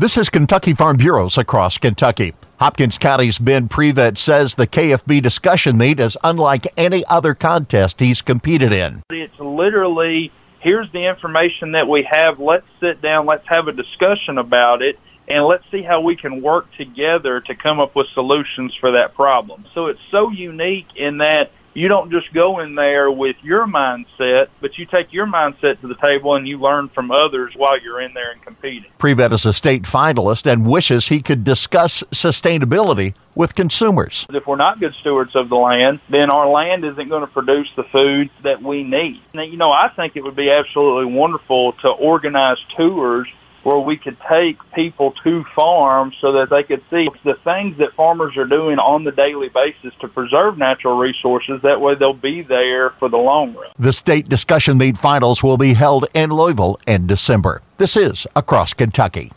This is Kentucky Farm Bureaus across Kentucky. Hopkins County's Ben Privet says the KFB discussion meet is unlike any other contest he's competed in. It's literally here's the information that we have. Let's sit down. Let's have a discussion about it. And let's see how we can work together to come up with solutions for that problem. So it's so unique in that you don't just go in there with your mindset, but you take your mindset to the table and you learn from others while you're in there and competing. Privet is a state finalist and wishes he could discuss sustainability with consumers. If we're not good stewards of the land, then our land isn't going to produce the food that we need. Now, you know, I think it would be absolutely wonderful to organize tours where we could take people to farms so that they could see the things that farmers are doing on the daily basis to preserve natural resources. That way they'll be there for the long run. The state discussion meet finals will be held in Louisville in December. This is Across Kentucky.